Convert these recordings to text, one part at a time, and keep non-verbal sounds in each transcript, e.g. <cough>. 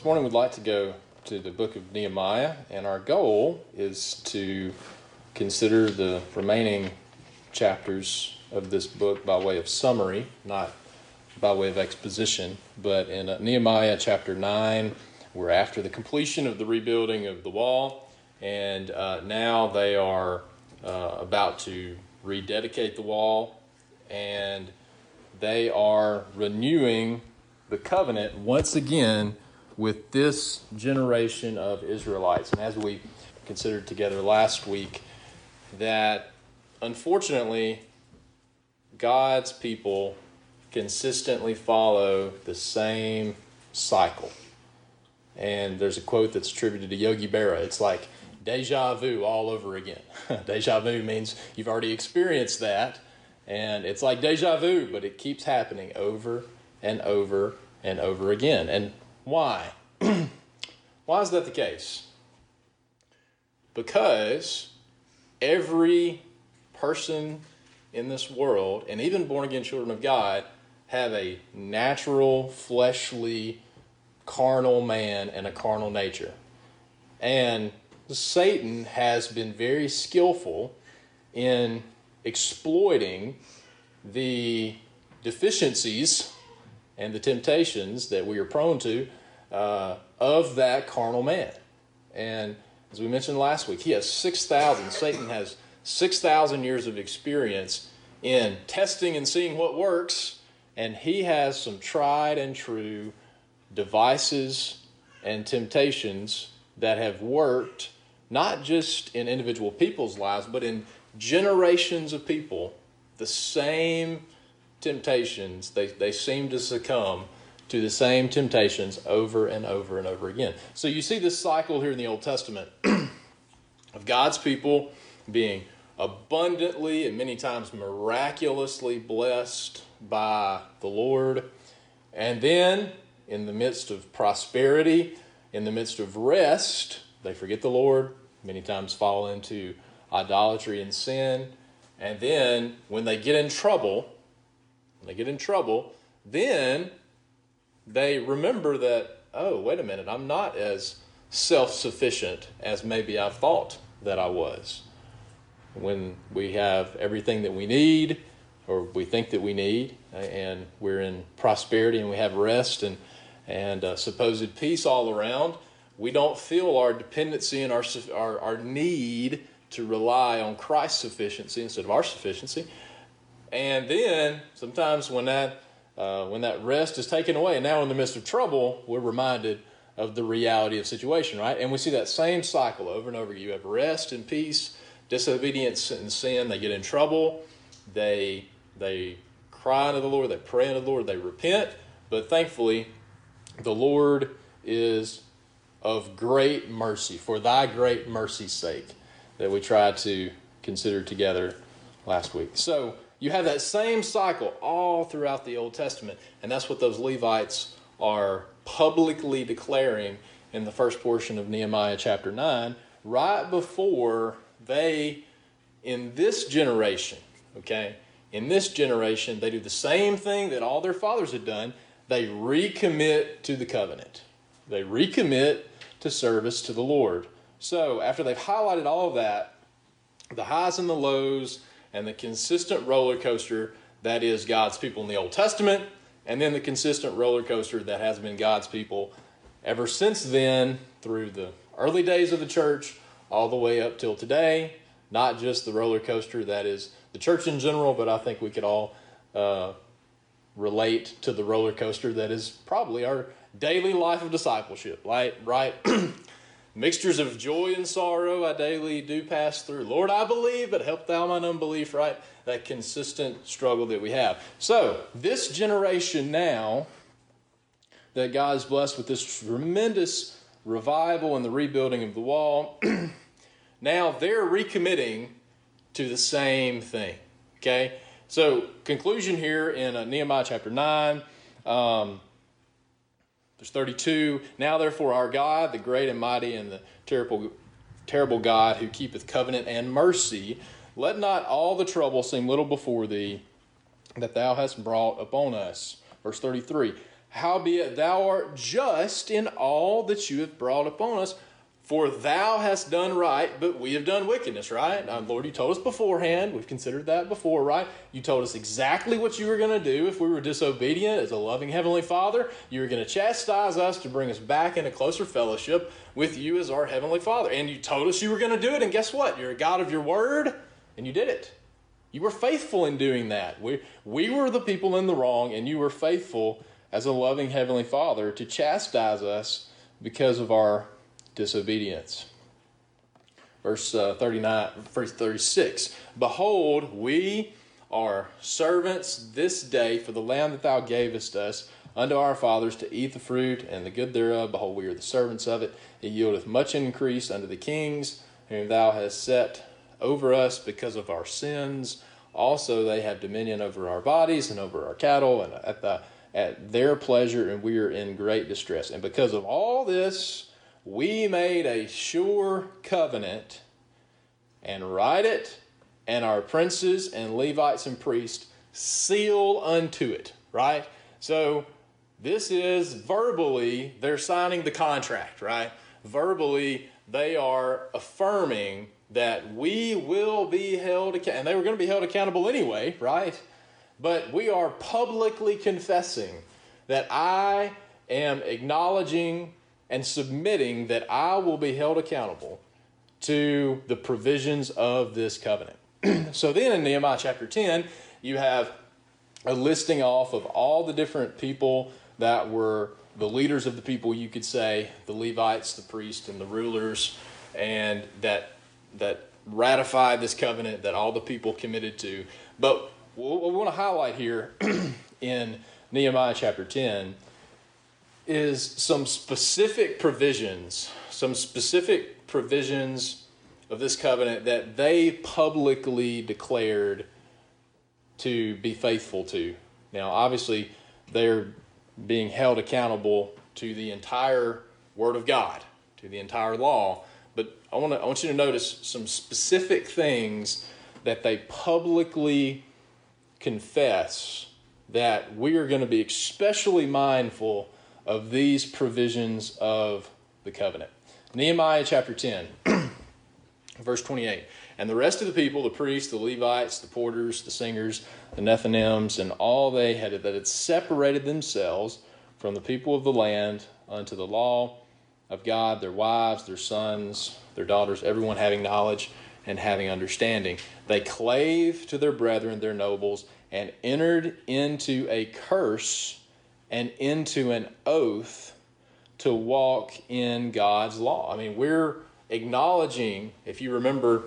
This morning we'd like to go to the book of Nehemiah, and our goal is to consider the remaining chapters of this book by way of summary, not by way of exposition. But in uh, Nehemiah chapter 9, we're after the completion of the rebuilding of the wall, and uh, now they are uh, about to rededicate the wall, and they are renewing the covenant once again with this generation of Israelites. And as we considered together last week, that unfortunately, God's people consistently follow the same cycle. And there's a quote that's attributed to Yogi Berra. It's like deja vu all over again. <laughs> deja vu means you've already experienced that, and it's like deja vu, but it keeps happening over and over and over again. And why? Why is that the case? Because every person in this world, and even born again children of God, have a natural, fleshly, carnal man and a carnal nature. And Satan has been very skillful in exploiting the deficiencies and the temptations that we are prone to uh, of that carnal man. And as we mentioned last week, he has 6,000, Satan has 6,000 years of experience in testing and seeing what works, and he has some tried and true devices and temptations that have worked not just in individual people's lives, but in generations of people. The same temptations, they, they seem to succumb to the same temptations over and over and over again. So you see this cycle here in the Old Testament <clears throat> of God's people being abundantly and many times miraculously blessed by the Lord. And then, in the midst of prosperity, in the midst of rest, they forget the Lord, many times fall into idolatry and sin. And then, when they get in trouble, when they get in trouble, then they remember that, oh, wait a minute, I'm not as self sufficient as maybe I thought that I was. When we have everything that we need, or we think that we need, and we're in prosperity and we have rest and, and uh, supposed peace all around, we don't feel our dependency and our, our, our need to rely on Christ's sufficiency instead of our sufficiency. And then sometimes when that uh, when that rest is taken away, and now in the midst of trouble, we're reminded of the reality of situation, right? And we see that same cycle over and over. Again. You have rest and peace, disobedience and sin. They get in trouble. They they cry unto the Lord. They pray unto the Lord. They repent. But thankfully, the Lord is of great mercy for Thy great mercy's sake that we tried to consider together last week. So you have that same cycle all throughout the Old Testament, and that's what those Levites are publicly declaring in the first portion of Nehemiah chapter 9, right before they, in this generation, okay, in this generation, they do the same thing that all their fathers had done. They recommit to the covenant, they recommit to service to the Lord. So, after they've highlighted all of that, the highs and the lows, and the consistent roller coaster that is God's people in the Old Testament, and then the consistent roller coaster that has been God's people ever since then through the early days of the church all the way up till today. Not just the roller coaster that is the church in general, but I think we could all uh, relate to the roller coaster that is probably our daily life of discipleship, right? Right? <clears throat> Mixtures of joy and sorrow I daily do pass through. Lord, I believe, but help thou mine unbelief, right? That consistent struggle that we have. So, this generation now, that God's blessed with this tremendous revival and the rebuilding of the wall. <clears throat> now they're recommitting to the same thing. Okay? So, conclusion here in uh, Nehemiah chapter 9. Um, there's 32. Now, therefore, our God, the great and mighty and the terrible, terrible God who keepeth covenant and mercy, let not all the trouble seem little before thee that thou hast brought upon us. Verse 33 Howbeit thou art just in all that you have brought upon us, for thou hast done right, but we have done wickedness, right? Now, Lord, you told us beforehand. We've considered that before, right? You told us exactly what you were going to do if we were disobedient as a loving Heavenly Father. You were going to chastise us to bring us back into closer fellowship with you as our Heavenly Father. And you told us you were going to do it, and guess what? You're a God of your word, and you did it. You were faithful in doing that. We, we were the people in the wrong, and you were faithful as a loving Heavenly Father to chastise us because of our disobedience. Verse uh, 39, verse 36 Behold, we are servants this day for the land that thou gavest us unto our fathers to eat the fruit and the good thereof. Behold, we are the servants of it. It yieldeth much increase unto the kings whom thou hast set over us because of our sins. Also, they have dominion over our bodies and over our cattle and at the at their pleasure, and we are in great distress. And because of all this, we made a sure covenant and write it, and our princes and Levites and priests seal unto it, right? So this is verbally, they're signing the contract, right? Verbally, they are affirming that we will be held accountable, and they were going to be held accountable anyway, right? but we are publicly confessing that I am acknowledging and submitting that I will be held accountable to the provisions of this covenant. <clears throat> so then in Nehemiah chapter 10, you have a listing off of all the different people that were the leaders of the people, you could say, the Levites, the priests, and the rulers, and that that ratified this covenant that all the people committed to. But what we want to highlight here <clears throat> in Nehemiah chapter 10 is some specific provisions, some specific provisions of this covenant that they publicly declared to be faithful to. Now, obviously, they're being held accountable to the entire Word of God, to the entire law. But I want, to, I want you to notice some specific things that they publicly confess that we are going to be especially mindful of these provisions of the covenant. Nehemiah chapter 10, <clears throat> verse 28. And the rest of the people, the priests, the Levites, the porters, the singers, the Nethinims, and all they had that had separated themselves from the people of the land unto the law of God, their wives, their sons, their daughters, everyone having knowledge and having understanding. They clave to their brethren, their nobles, and entered into a curse and into an oath to walk in God's law. I mean, we're acknowledging, if you remember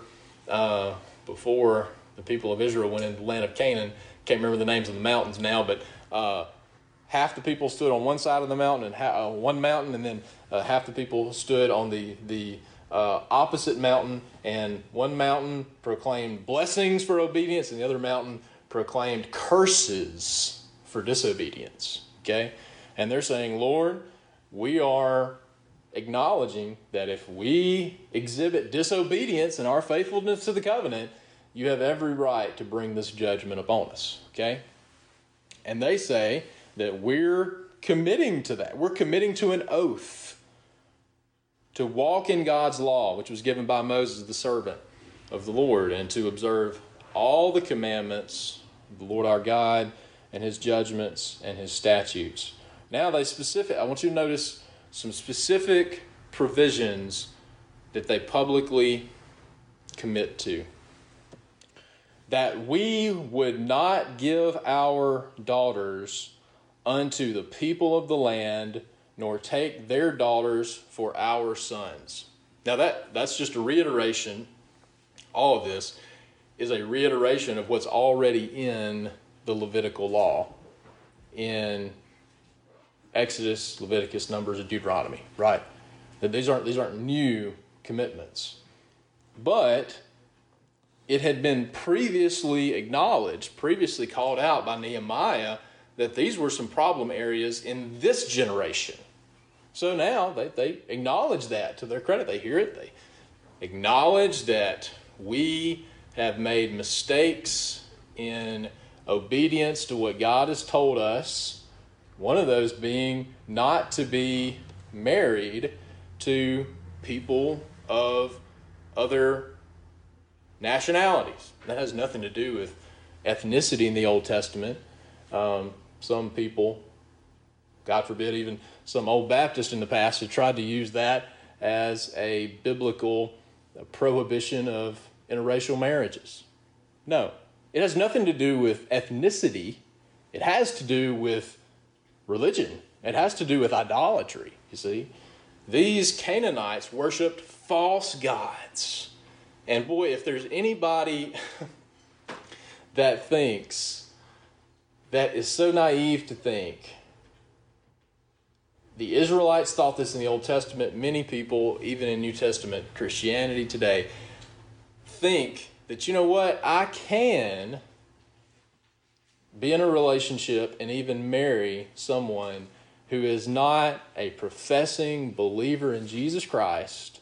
uh, before the people of Israel went into the land of Canaan, can't remember the names of the mountains now, but uh, half the people stood on one side of the mountain and ha- uh, one mountain, and then uh, half the people stood on the the uh, opposite mountain, and one mountain proclaimed blessings for obedience, and the other mountain proclaimed curses for disobedience. Okay? And they're saying, Lord, we are acknowledging that if we exhibit disobedience in our faithfulness to the covenant, you have every right to bring this judgment upon us. Okay? And they say that we're committing to that. We're committing to an oath to walk in God's law, which was given by Moses, the servant of the Lord, and to observe all the commandments of the Lord our God and his judgments and his statutes. Now, they specific, I want you to notice some specific provisions that they publicly commit to. That we would not give our daughters unto the people of the land nor take their daughters for our sons. Now that that's just a reiteration. All of this is a reiteration of what's already in the Levitical law in Exodus, Leviticus, Numbers, and Deuteronomy, right? That these aren't these aren't new commitments. But it had been previously acknowledged, previously called out by Nehemiah that these were some problem areas in this generation. So now they, they acknowledge that to their credit. They hear it, they acknowledge that we have made mistakes in obedience to what God has told us. One of those being not to be married to people of other nationalities. That has nothing to do with ethnicity in the Old Testament. Um, some people, God forbid, even some old Baptists in the past have tried to use that as a biblical prohibition of interracial marriages. No, it has nothing to do with ethnicity. It has to do with religion. It has to do with idolatry, you see. These Canaanites worshiped false gods. And boy, if there's anybody <laughs> that thinks, that is so naive to think, the Israelites thought this in the Old Testament. Many people, even in New Testament Christianity today, think that, you know what, I can be in a relationship and even marry someone who is not a professing believer in Jesus Christ.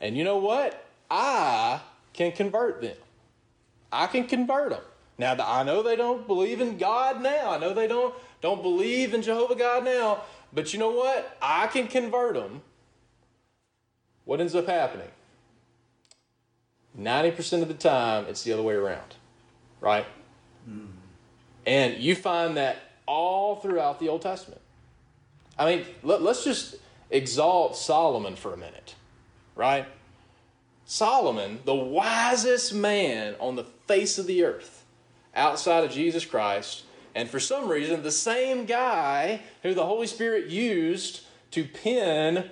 And you know what? I can convert them. I can convert them. Now, I know they don't believe in God now. I know they don't, don't believe in Jehovah God now. But you know what? I can convert them. What ends up happening? 90% of the time, it's the other way around, right? Mm. And you find that all throughout the Old Testament. I mean, let, us just exalt Solomon for a minute, right? Solomon, the wisest man on the face of the earth, outside of Jesus Christ, and for some reason, the same guy who the Holy Spirit used to pen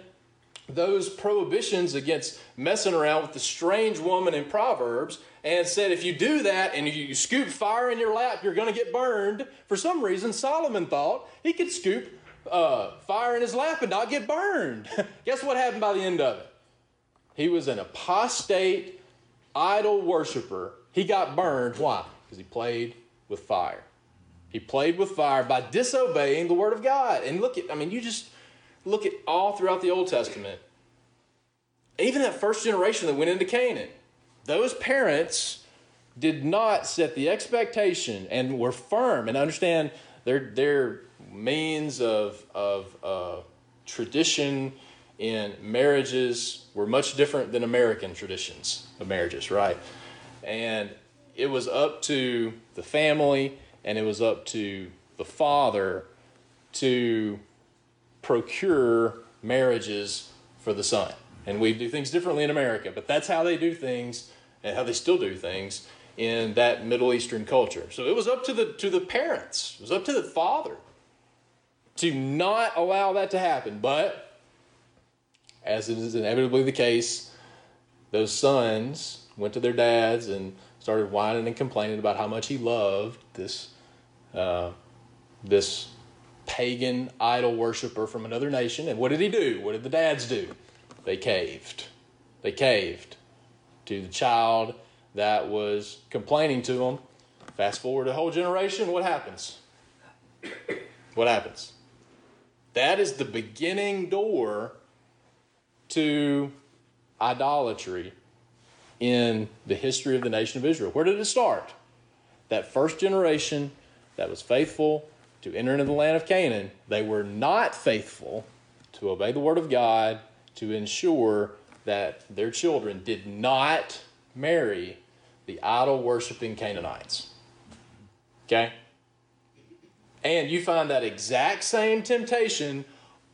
those prohibitions against messing around with the strange woman in Proverbs and said, if you do that and you scoop fire in your lap, you're going to get burned. For some reason, Solomon thought he could scoop uh, fire in his lap and not get burned. <laughs> Guess what happened by the end of it? He was an apostate idol worshiper. He got burned. Why? Because he played with fire. He played with fire by disobeying the word of God. And look at, I mean, you just look at all throughout the Old Testament. Even that first generation that went into Canaan, those parents did not set the expectation and were firm and understand their, their means of, of uh, tradition in marriages were much different than American traditions of marriages, right? And it was up to the family and it was up to the father to procure marriages for the son. And we do things differently in America, but that's how they do things and how they still do things in that Middle Eastern culture. So it was up to the to the parents. It was up to the father to not allow that to happen. But as it is inevitably the case, those sons went to their dads and started whining and complaining about how much he loved this uh, this pagan idol worshiper from another nation. And what did he do? What did the dads do? They caved. They caved to the child that was complaining to them. Fast forward a whole generation, what happens? What happens? That is the beginning door to idolatry in the history of the nation of Israel. Where did it start? That first generation that was faithful to enter into the land of Canaan, they were not faithful to obey the word of God to ensure that their children did not marry the idol worshiping Canaanites. Okay? And you find that exact same temptation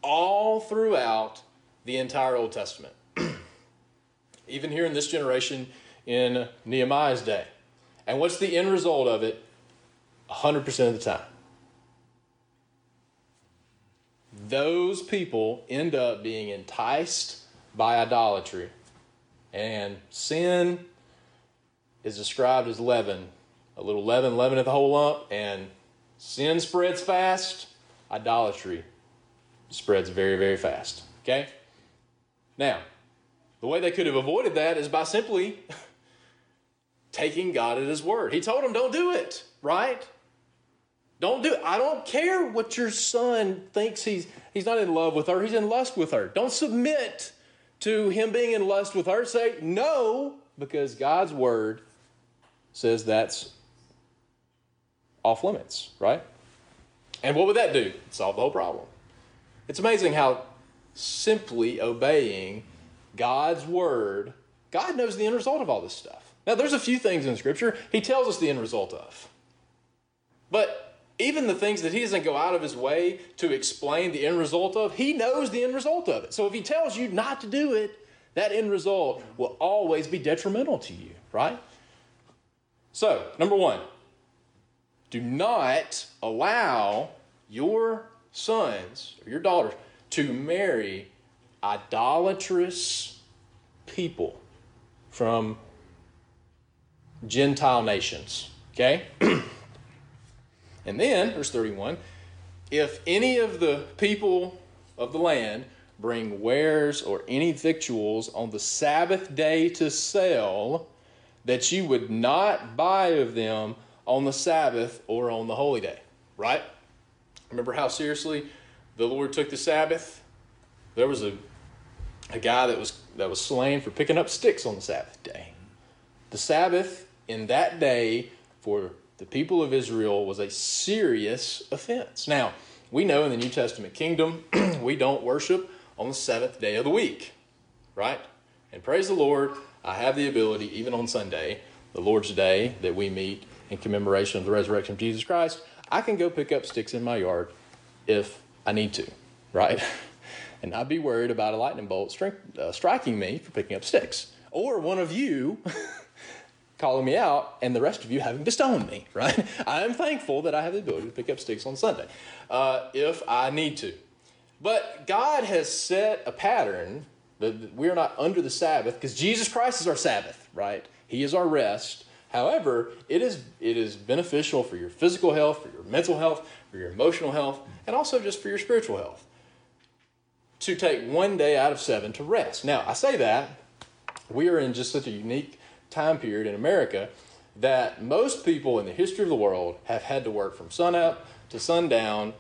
all throughout the entire Old Testament. <clears throat> Even here in this generation in Nehemiah's day. And what's the end result of it? 100% of the time. Those people end up being enticed by idolatry. And sin is described as leaven. A little leaven, leaveneth the whole lump, and sin spreads fast, idolatry spreads very, very fast. Okay? Now, the way they could have avoided that is by simply <laughs> taking God at His word. He told them, don't do it, right? Don't do it. I don't care what your son thinks he's he's not in love with her, he's in lust with her. Don't submit to him being in lust with her. Say no, because God's word says that's off limits, right? And what would that do? Solve the whole problem. It's amazing how simply obeying God's word, God knows the end result of all this stuff. Now, there's a few things in Scripture He tells us the end result of. But even the things that He doesn't go out of His way to explain the end result of, He knows the end result of it. So if He tells you not to do it, that end result will always be detrimental to you, right? So, number one, do not allow your sons or your daughters to marry idolatrous people from Gentile nations. Okay? <clears throat> and then, verse 31 if any of the people of the land bring wares or any victuals on the Sabbath day to sell, that you would not buy of them on the Sabbath or on the holy day. Right? Remember how seriously the Lord took the Sabbath? There was a, a guy that was, that was slain for picking up sticks on the Sabbath day. The Sabbath in that day for the people of Israel was a serious offense. Now, we know in the New Testament kingdom, <clears throat> we don't worship on the seventh day of the week, right? And praise the Lord, I have the ability, even on Sunday, the Lord's Day, that we meet in commemoration of the resurrection of Jesus Christ, I can go pick up sticks in my yard if I need to, right? <laughs> and not be worried about a lightning bolt uh, striking me for picking up sticks. Or one of you <laughs> calling me out and the rest of you having bestowed me, <laughs> right? I am thankful that I have the ability to pick up sticks on Sunday uh, if I need to. But God has set a pattern that we're not under the Sabbath because Jesus Christ is our Sabbath, right? He is our rest. However, it is, it is beneficial for your physical health, for your mental health, for your emotional health, and also just for your spiritual health to take one day out of seven to rest. Now, I say that we are in just such a unique time period in America that most people in the history of the world have had to work from sunup to sundown.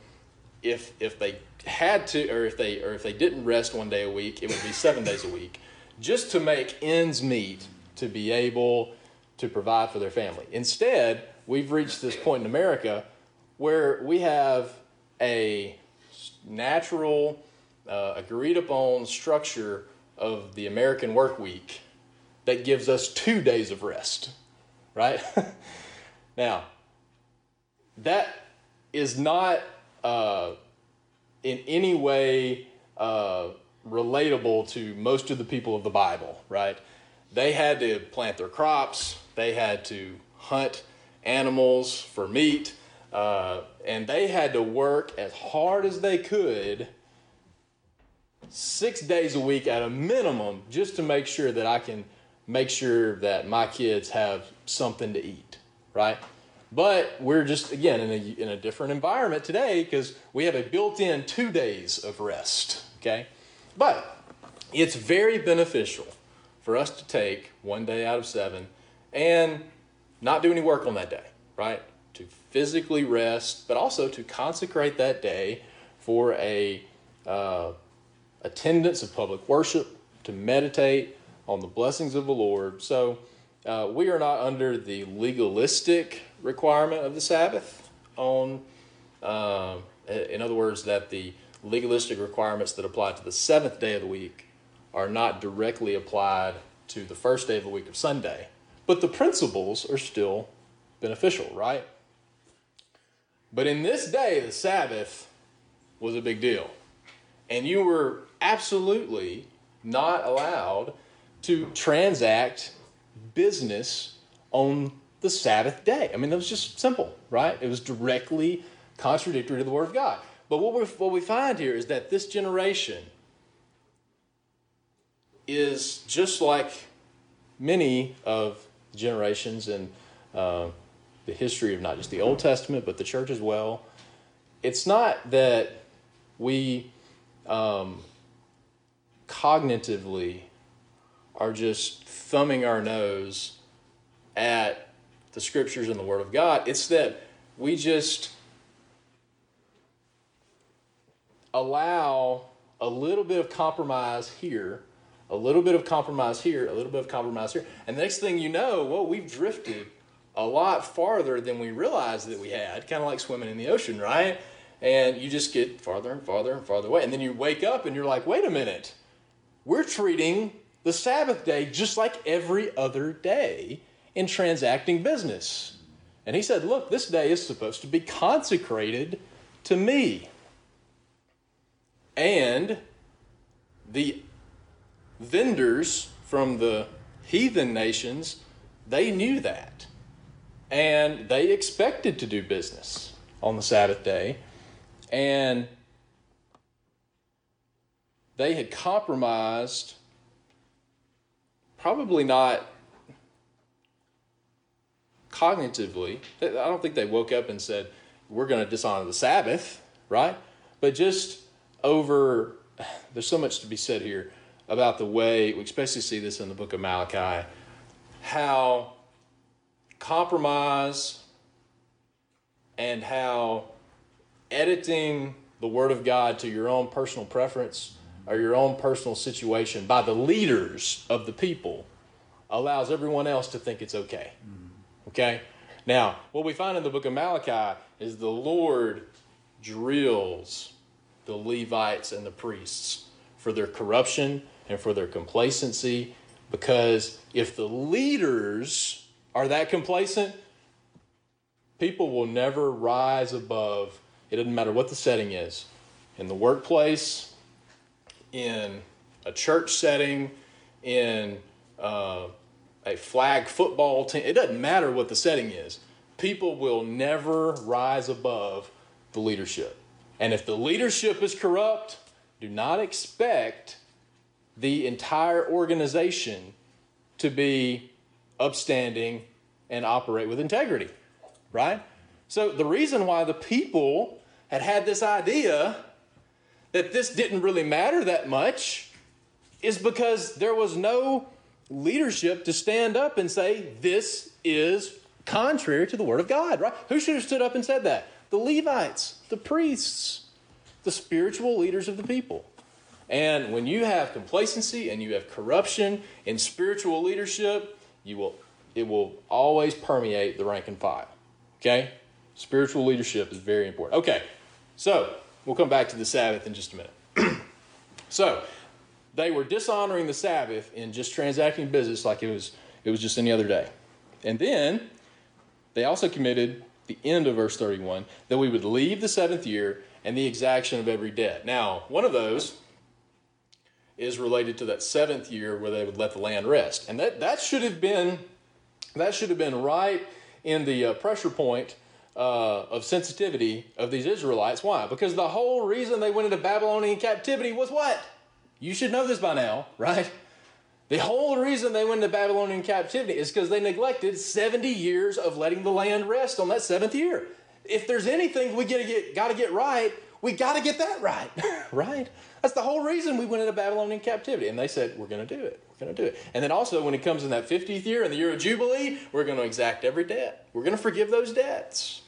If if they had to, or if they or if they didn't rest one day a week, it would be seven days a week, just to make ends meet to be able to provide for their family. Instead, we've reached this point in America where we have a natural, uh, agreed upon structure of the American work week that gives us two days of rest, right? <laughs> now, that is not uh, in any way uh, relatable to most of the people of the Bible, right? They had to plant their crops, they had to hunt animals for meat, uh, and they had to work as hard as they could six days a week at a minimum just to make sure that I can make sure that my kids have something to eat, right? But we're just, again, in a, in a different environment today because we have a built in two days of rest, okay? But it's very beneficial for us to take one day out of seven and not do any work on that day, right? To physically rest, but also to consecrate that day for a uh, attendance of public worship, to meditate on the blessings of the Lord. So uh, we are not under the legalistic requirement of the Sabbath. On, uh, in other words, that the legalistic requirements that apply to the seventh day of the week are not directly applied to the first day of the week of Sunday. But the principles are still beneficial, right? But in this day, the Sabbath was a big deal. And you were absolutely not allowed to transact business on the Sabbath day. I mean, that was just simple, right? It was directly contradictory to the Word of God. But what we, what we find here is that this generation is just like many of the generations in uh, the history of not just the Old Testament, but the church as well. It's not that we um, cognitively are just thumbing our nose at the scriptures and the Word of God. It's that we just allow a little bit of compromise here, a little bit of compromise here, a little bit of compromise here. And the next thing you know, well, we've drifted a lot farther than we realized that we had, kind of like swimming in the ocean, right? And you just get farther and farther and farther away. And then you wake up and you're like, wait a minute, we're treating the Sabbath day just like every other day in transacting business. And he said, look, this day is supposed to be consecrated to me. And the vendors from the heathen nations, they knew that. And they expected to do business on the Sabbath day. And they had compromised, probably not cognitively. I don't think they woke up and said, We're going to dishonor the Sabbath, right? But just over, there's so much to be said here about the way, we especially see this in the book of Malachi, how compromise and how editing the Word of God to your own personal preference or your own personal situation by the leaders of the people allows everyone else to think it's okay. Mm-hmm. Okay? Now, what we find in the book of Malachi is the Lord drills the Levites and the priests for their corruption and for their complacency because if the leaders are that complacent, people will never rise above. It doesn't matter what the setting is in the workplace, in a church setting, in uh, a flag football team. It doesn't matter what the setting is. People will never rise above the leadership. And if the leadership is corrupt, do not expect the entire organization to be upstanding and operate with integrity, right? So the reason why the people had had this idea that this didn't really matter that much is because there was no leadership to stand up and say, This is contrary to the Word of God, right? Who should have stood up and said that? The Levites, the priests, the spiritual leaders of the people. And when you have complacency and you have corruption in spiritual leadership, you will it will always permeate the rank and file. Okay? Spiritual leadership is very important. Okay, so we'll come back to the Sabbath in just a minute. <clears throat> so they were dishonoring the Sabbath in just transacting business like it was it was just any other day. And then they also committed the end of verse 31 that we would leave the seventh year and the exaction of every debt. Now, one of those is related to that seventh year where they would let the land rest. And that, that should have been that should have been right in the uh, pressure point uh, of sensitivity of these Israelites. Why? Because the whole reason they went into Babylonian captivity was what? You should know this by now, <laughs> right? The whole reason they went into Babylonian captivity is because they neglected 70 years of letting the land rest on that seventh year. If there's anything we gotta get, gotta get right, we gotta get that right, <laughs> right? That's the whole reason we went into Babylonian captivity. And they said, we're gonna do it, we're gonna do it. And then also, when it comes in that 50th year, in the year of Jubilee, we're gonna exact every debt. We're gonna forgive those debts.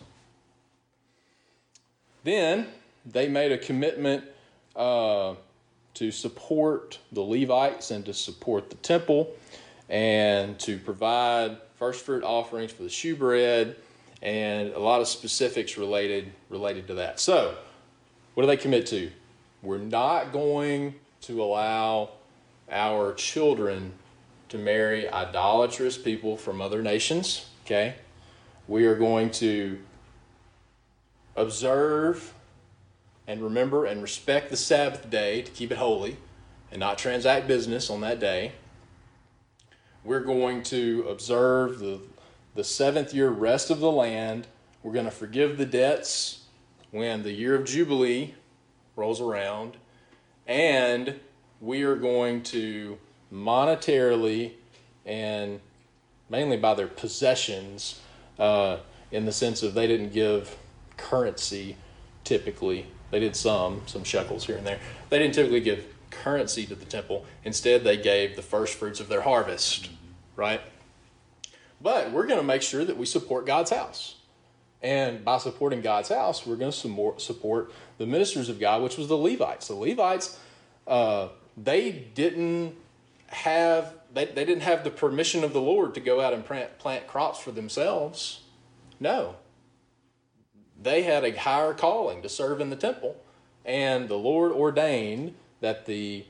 Then they made a commitment uh, to support the Levites and to support the temple and to provide first fruit offerings for the shewbread and a lot of specifics related related to that. So, what do they commit to? We're not going to allow our children to marry idolatrous people from other nations, okay? We are going to observe and remember and respect the Sabbath day to keep it holy and not transact business on that day. We're going to observe the, the seventh year rest of the land. We're going to forgive the debts when the year of Jubilee rolls around. And we are going to monetarily and mainly by their possessions, uh, in the sense of they didn't give currency typically They did some, some shekels here and there. They didn't typically give currency to the temple. Instead, they gave the first fruits of their harvest, right? But we're going to make sure that we support God's house. And by supporting God's house, we're going to support the ministers of God, which was the Levites. The Levites, uh, they didn't have they, they didn't have the permission of the Lord to go out and plant, plant crops for themselves. No. They had a higher calling to serve in the temple, and the Lord ordained that the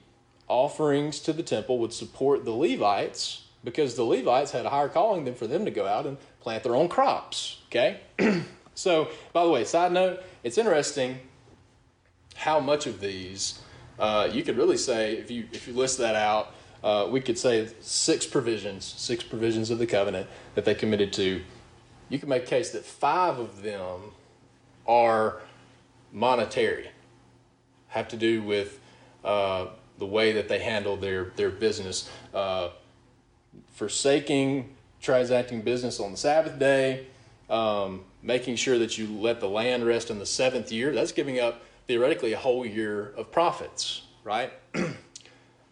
offerings to the temple would support the Levites because the Levites had a higher calling than for them to go out and plant their own crops. Okay? <clears throat> so, by the way, side note, it's interesting how much of these uh, you could really say if you if you list that out, uh, we could say six provisions, six provisions of the covenant that they committed to. You can make a case that five of them are monetary, have to do with uh, the way that they handle their their business, uh, forsaking transacting business on the Sabbath day, um, making sure that you let the land rest in the seventh year. That's giving up theoretically a whole year of profits, right? <clears throat> uh,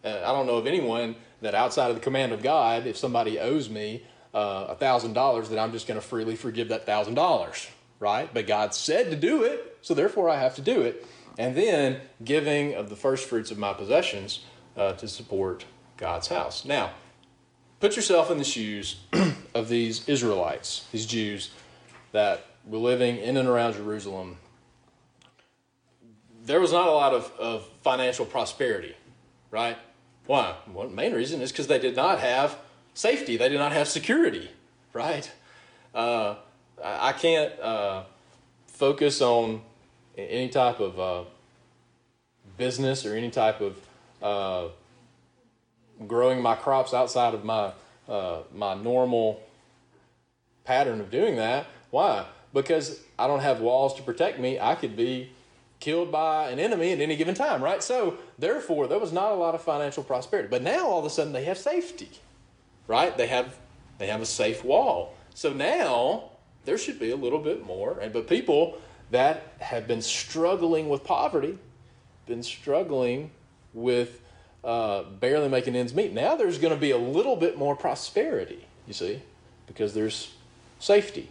I don't know of anyone that outside of the command of God, if somebody owes me uh, a thousand dollars, that I'm just going to freely forgive that thousand dollars, right? But God said to do it, so therefore I have to do it. And then giving of the first fruits of my possessions uh, to support God's house. Now, put yourself in the shoes <clears throat> of these Israelites, these Jews that were living in and around Jerusalem. There was not a lot of, of financial prosperity, right? Why? Well, main reason is because they did not have safety, they did not have security, right? Uh, I can't uh, focus on any type of uh, business or any type of uh, growing my crops outside of my uh, my normal pattern of doing that. Why? Because I don't have walls to protect me. I could be killed by an enemy at any given time, right? So therefore, there was not a lot of financial prosperity. But now all of a sudden they have safety, right? They have they have a safe wall. So now there should be a little bit more. And but people that have been struggling with poverty, been struggling with uh, barely making ends meet. Now there's going to be a little bit more prosperity, you see, because there's safety.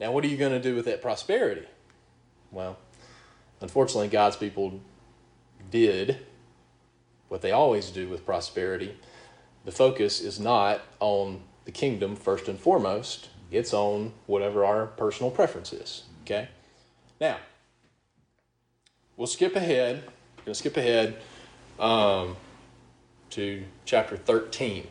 Now, what are you going to do with that prosperity? Well, unfortunately, God's people did what they always do with prosperity. The focus is not on the kingdom first and foremost, it's on whatever our personal preference is. Okay? Now, we'll skip ahead. We're going to skip ahead um, to chapter 13.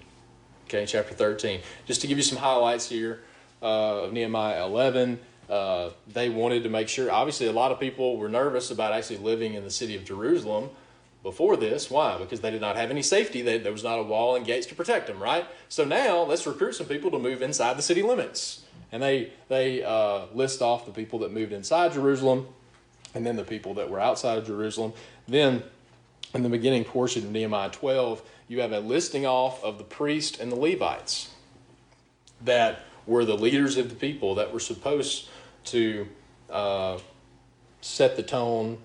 Okay, chapter 13. Just to give you some highlights here uh, of Nehemiah 11. Uh, they wanted to make sure, obviously, a lot of people were nervous about actually living in the city of Jerusalem before this. Why? Because they did not have any safety. They, there was not a wall and gates to protect them, right? So now let's recruit some people to move inside the city limits. And they, they uh, list off the people that moved inside Jerusalem and then the people that were outside of Jerusalem. Then in the beginning portion of Nehemiah 12, you have a listing off of the priest and the Levites that were the leaders of the people that were supposed to uh, set the tone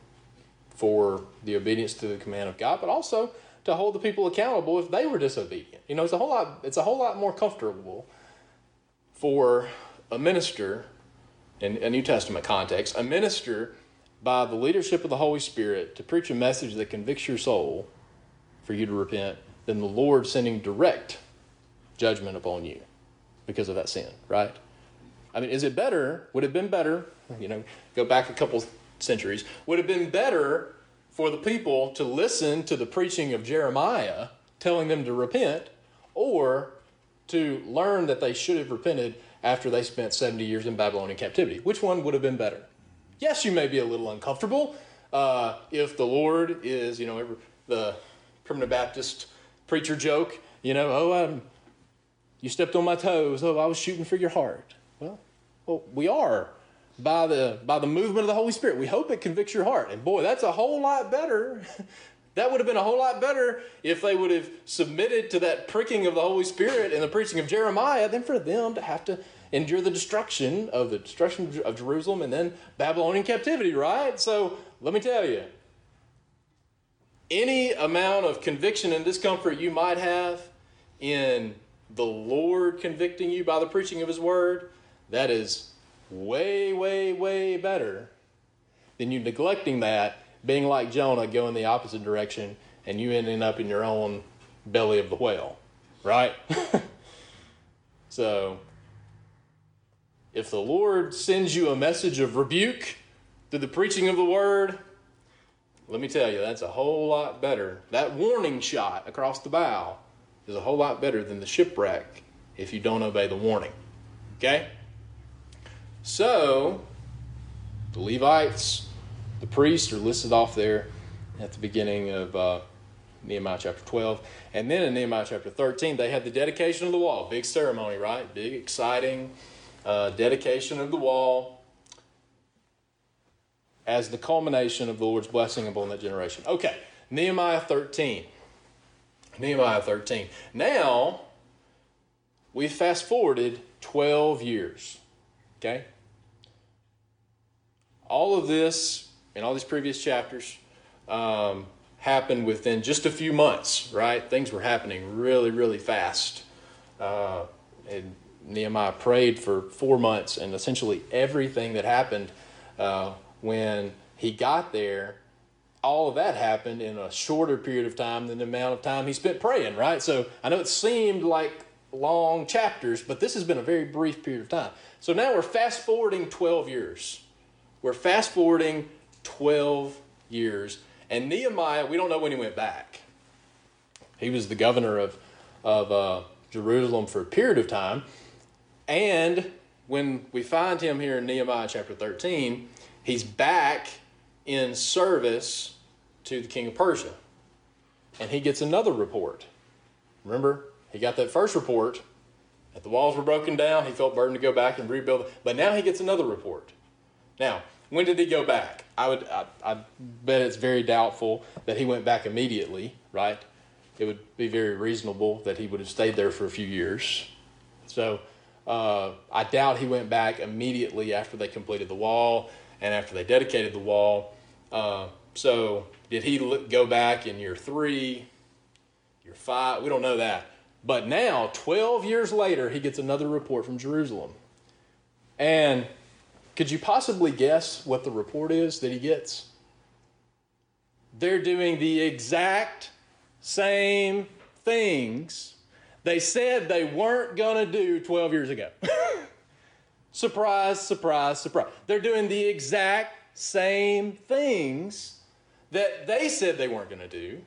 for the obedience to the command of God, but also to hold the people accountable if they were disobedient. You know, it's a whole lot. It's a whole lot more comfortable for a minister in a New Testament context, a minister by the leadership of the Holy Spirit to preach a message that convicts your soul for you to repent than the Lord sending direct judgment upon you because of that sin, right? I mean, is it better? Would it have been better, you know, go back a couple centuries, would it have been better for the people to listen to the preaching of Jeremiah telling them to repent or to learn that they should have repented after they spent 70 years in Babylonian captivity? Which one would have been better? Yes, you may be a little uncomfortable uh, if the Lord is, you know, the primitive Baptist preacher joke, you know, oh, I'm, you stepped on my toes. Oh, I was shooting for your heart. Well, well, we are by the by the movement of the Holy Spirit. We hope it convicts your heart. And boy, that's a whole lot better <laughs> That would have been a whole lot better if they would have submitted to that pricking of the Holy Spirit and the preaching of Jeremiah than for them to have to endure the destruction of the destruction of Jerusalem and then Babylonian captivity, right? So let me tell you any amount of conviction and discomfort you might have in the Lord convicting you by the preaching of His Word, that is way, way, way better than you neglecting that, being like Jonah, going the opposite direction, and you ending up in your own belly of the whale, right? <laughs> so, if the Lord sends you a message of rebuke through the preaching of the Word, let me tell you, that's a whole lot better. That warning shot across the bow is a whole lot better than the shipwreck if you don't obey the warning. Okay? So, the Levites, the priests are listed off there at the beginning of uh, Nehemiah chapter 12. And then in Nehemiah chapter 13, they had the dedication of the wall. Big ceremony, right? Big, exciting uh, dedication of the wall as the culmination of the Lord's blessing upon that generation. Okay, Nehemiah 13. Nehemiah 13. Now, we fast forwarded 12 years. Okay? All of this and all these previous chapters um, happened within just a few months, right? Things were happening really, really fast. Uh, and Nehemiah prayed for four months, and essentially everything that happened uh, when he got there all of that happened in a shorter period of time than the amount of time he spent praying, right? So I know it seemed like long chapters, but this has been a very brief period of time. So now we're fast forwarding 12 years. We're fast forwarding 12 years. And Nehemiah, we don't know when he went back. He was the governor of, of uh, Jerusalem for a period of time. And when we find him here in Nehemiah chapter 13, he's back in service to the king of Persia. And he gets another report. Remember, he got that first report that the walls were broken down. He felt burdened to go back and rebuild. But now he gets another report. Now, when did he go back? I would, I, I bet it's very doubtful that he went back immediately, right? It would be very reasonable that he would have stayed there for a few years. So uh, I doubt he went back immediately after they completed the wall and after they dedicated the wall. Uh, so, did he go back in year three, year five? We don't know that. But now, 12 years later, he gets another report from Jerusalem. And could you possibly guess what the report is that he gets? They're doing the exact same things they said they weren't going to do 12 years ago. <laughs> surprise, surprise, surprise. They're doing the exact same things that they said they weren't going to do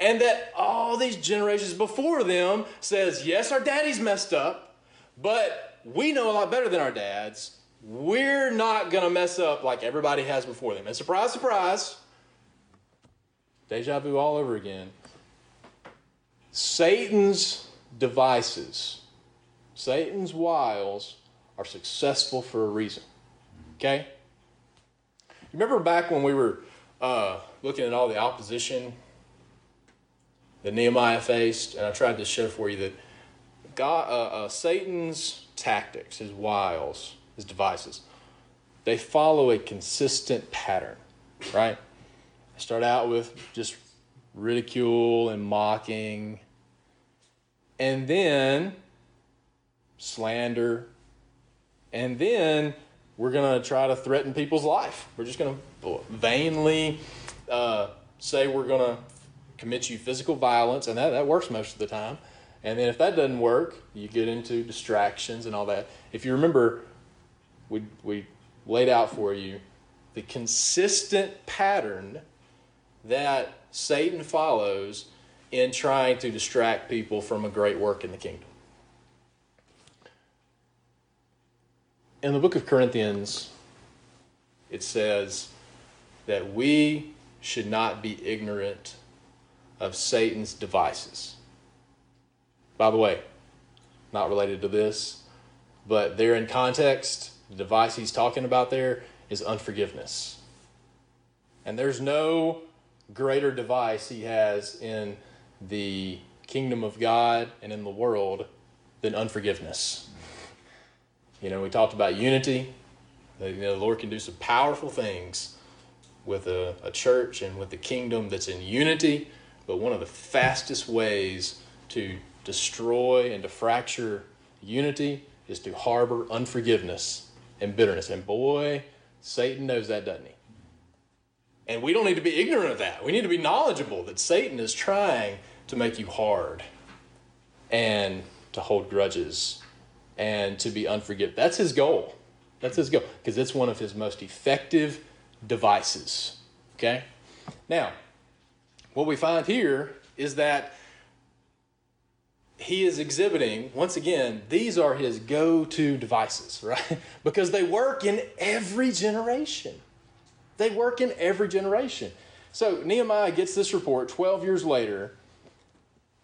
and that all these generations before them says yes our daddy's messed up but we know a lot better than our dads. We're not going to mess up like everybody has before them. And surprise surprise deja vu all over again. Satan's devices satan's wiles are successful for a reason. Okay? Remember back when we were uh, looking at all the opposition that Nehemiah faced, and I tried to show for you that God, uh, uh, Satan's tactics, his wiles, his devices, they follow a consistent pattern, right? Start out with just ridicule and mocking, and then slander, and then we're going to try to threaten people's life. We're just going to vainly uh, say we're going to commit you physical violence, and that, that works most of the time. And then if that doesn't work, you get into distractions and all that. If you remember, we, we laid out for you the consistent pattern that Satan follows in trying to distract people from a great work in the kingdom. In the book of Corinthians, it says that we should not be ignorant of Satan's devices. By the way, not related to this, but there in context, the device he's talking about there is unforgiveness. And there's no greater device he has in the kingdom of God and in the world than unforgiveness. You know, we talked about unity. You know, the Lord can do some powerful things with a, a church and with the kingdom that's in unity, but one of the fastest ways to destroy and to fracture unity is to harbor unforgiveness and bitterness. And boy, Satan knows that, doesn't he? And we don't need to be ignorant of that. We need to be knowledgeable that Satan is trying to make you hard and to hold grudges and to be unforgiving. That's his goal. That's his goal because it's one of his most effective devices. Okay? Now, what we find here is that he is exhibiting, once again, these are his go to devices, <laughs> right? because they work in every generation. They work in every generation. So Nehemiah gets this report 12 years later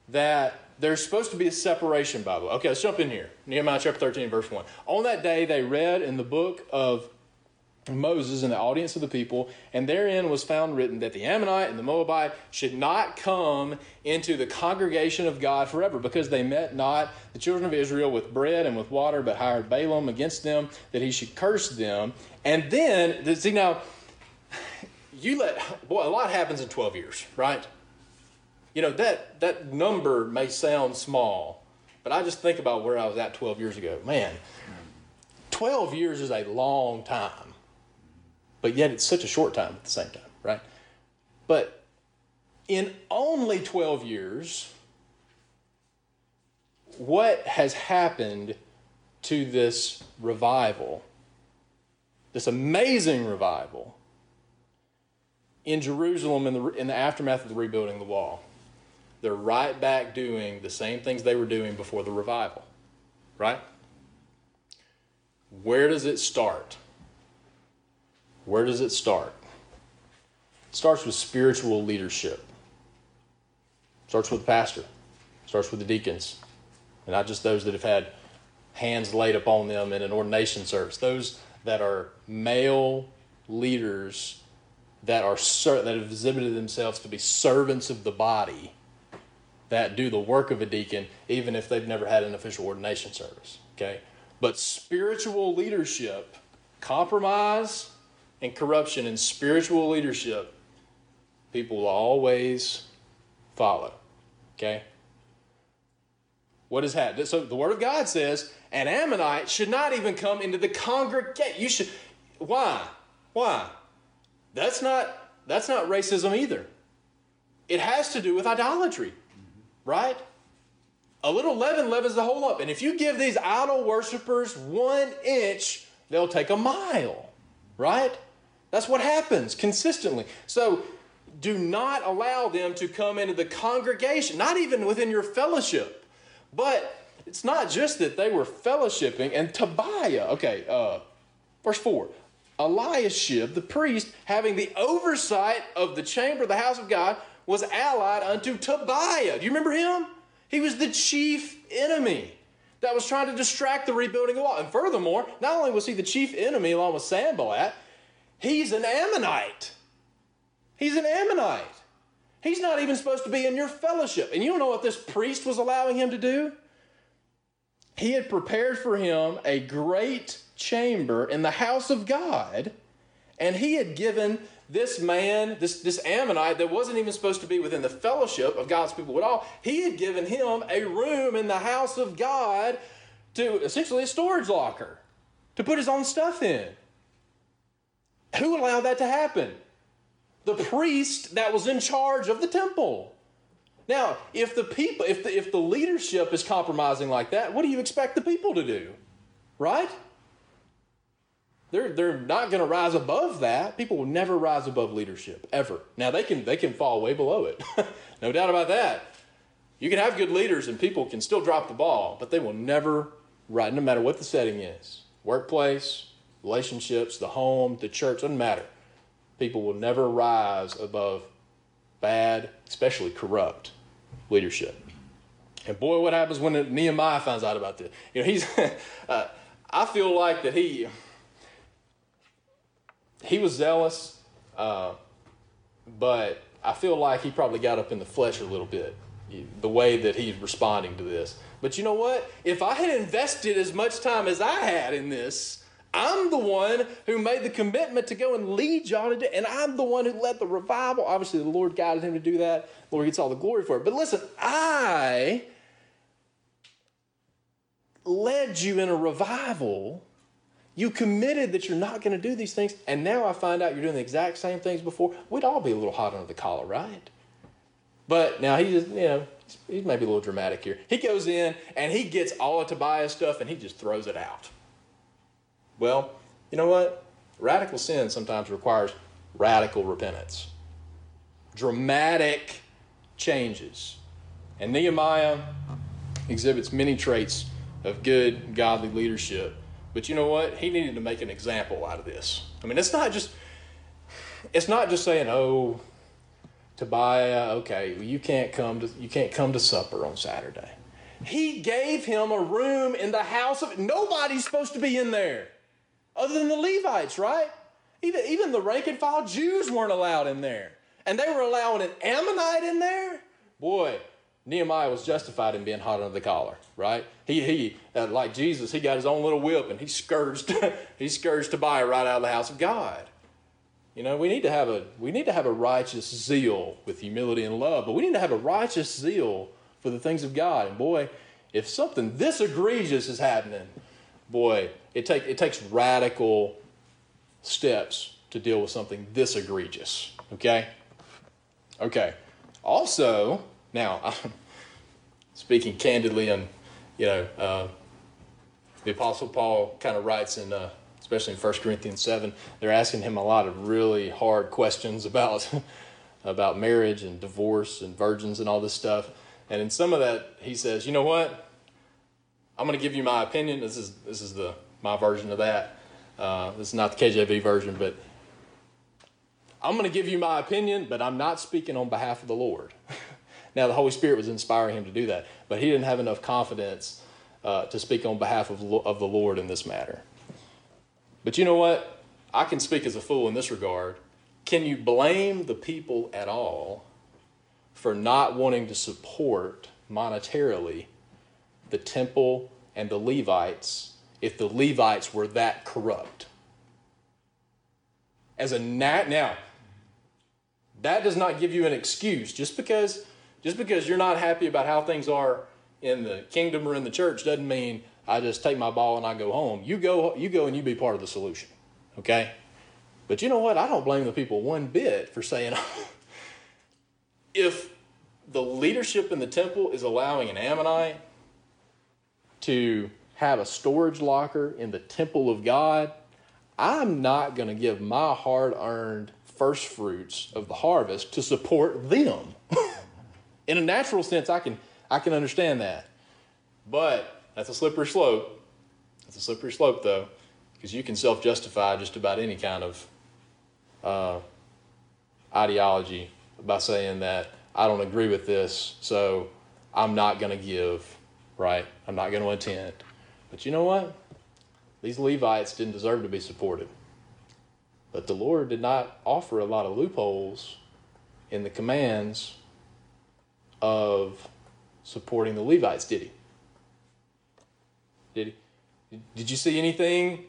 that there's supposed to be a separation, Bible. Okay, let's jump in here. Nehemiah chapter 13, verse 1. On that day, they read in the book of Moses in the audience of the people, and therein was found written that the Ammonite and the Moabite should not come into the congregation of God forever, because they met not the children of Israel with bread and with water, but hired Balaam against them that he should curse them. And then, see now, you let boy, a lot happens in 12 years, right? You know, that that number may sound small, but I just think about where I was at 12 years ago. Man, 12 years is a long time but yet it's such a short time at the same time, right? But in only 12 years, what has happened to this revival, this amazing revival in Jerusalem in the, in the aftermath of the rebuilding of the wall? They're right back doing the same things they were doing before the revival, right? Where does it start? Where does it start? It starts with spiritual leadership. It starts with the pastor. It starts with the deacons. And not just those that have had hands laid upon them in an ordination service. Those that are male leaders that are that have exhibited themselves to be servants of the body that do the work of a deacon even if they've never had an official ordination service okay but spiritual leadership compromise and corruption in spiritual leadership, people will always follow. Okay? What has happened? So the Word of God says an Ammonite should not even come into the congregation. You should. Why? Why? That's not that's not racism either. It has to do with idolatry, right? A little leaven leavens the whole lump. And if you give these idol worshippers one inch, they'll take a mile, right? That's what happens consistently. So do not allow them to come into the congregation, not even within your fellowship. But it's not just that they were fellowshipping and Tobiah. Okay, uh, verse 4. Eliashib, the priest, having the oversight of the chamber of the house of God, was allied unto Tobiah. Do you remember him? He was the chief enemy that was trying to distract the rebuilding of the wall. And furthermore, not only was he the chief enemy along with Sanballat, He's an Ammonite. He's an Ammonite. He's not even supposed to be in your fellowship. And you don't know what this priest was allowing him to do? He had prepared for him a great chamber in the house of God, and he had given this man, this, this Ammonite that wasn't even supposed to be within the fellowship of God's people at all, he had given him a room in the house of God to essentially a storage locker to put his own stuff in. Who allowed that to happen? The priest that was in charge of the temple. Now, if the people, if the, if the leadership is compromising like that, what do you expect the people to do? Right? They're, they're not going to rise above that. People will never rise above leadership ever. Now they can they can fall way below it, <laughs> no doubt about that. You can have good leaders and people can still drop the ball, but they will never rise, no matter what the setting is. Workplace, relationships, the home, the church, doesn't matter. People will never rise above bad, especially corrupt leadership. And boy, what happens when Nehemiah finds out about this? You know, he's. <laughs> uh, I feel like that he he was zealous, uh, but I feel like he probably got up in the flesh a little bit, the way that he's responding to this. But you know what? If I had invested as much time as I had in this, I'm the one who made the commitment to go and lead y'all to and I'm the one who led the revival. Obviously, the Lord guided him to do that. The Lord gets all the glory for it. But listen, I led you in a revival. You committed that you're not going to do these things, and now I find out you're doing the exact same things before. We'd all be a little hot under the collar, right? But now he just, you know, he's maybe a little dramatic here. He goes in and he gets all of Tobiah's stuff and he just throws it out. Well, you know what? Radical sin sometimes requires radical repentance, dramatic changes. And Nehemiah exhibits many traits of good, godly leadership. But you know what? He needed to make an example out of this. I mean, it's not just it's not just saying, "Oh, Tobiah, okay, you can't come to you can't come to supper on Saturday." He gave him a room in the house of nobody's supposed to be in there other than the Levites, right? Even, even the rank and file Jews weren't allowed in there. And they were allowing an Ammonite in there? Boy, Nehemiah was justified in being hot under the collar, right? He, he uh, like Jesus, he got his own little whip and he scourged, <laughs> he scourged Tobiah right out of the house of God. You know, we need to have a we need to have a righteous zeal with humility and love, but we need to have a righteous zeal for the things of God. And boy, if something this egregious is happening, boy, it take it takes radical steps to deal with something this egregious. Okay? Okay. Also, now, I'm <laughs> speaking candidly, and you know, uh, the Apostle Paul kind of writes in, uh, especially in 1 Corinthians 7, they're asking him a lot of really hard questions <laughs> about, about marriage and divorce and virgins and all this stuff. And in some of that, he says, you know what? I'm going to give you my opinion. This is, this is the, my version of that. Uh, this is not the KJV version, but I'm going to give you my opinion, but I'm not speaking on behalf of the Lord. <laughs> Now, the Holy Spirit was inspiring him to do that, but he didn't have enough confidence uh, to speak on behalf of, of the Lord in this matter. But you know what? I can speak as a fool in this regard. Can you blame the people at all for not wanting to support monetarily the temple and the Levites if the Levites were that corrupt? As a nat now, that does not give you an excuse just because just because you're not happy about how things are in the kingdom or in the church doesn't mean I just take my ball and I go home. You go, you go and you be part of the solution. Okay? But you know what? I don't blame the people one bit for saying <laughs> if the leadership in the temple is allowing an Ammonite to have a storage locker in the temple of God, I'm not going to give my hard earned first fruits of the harvest to support them. <laughs> in a natural sense, I can I can understand that, but that's a slippery slope. That's a slippery slope, though, because you can self justify just about any kind of uh, ideology by saying that I don't agree with this, so I'm not going to give, right? I'm not going to attend. But you know what? These Levites didn't deserve to be supported. But the Lord did not offer a lot of loopholes in the commands of supporting the Levites, did he? Did he? Did you see anything?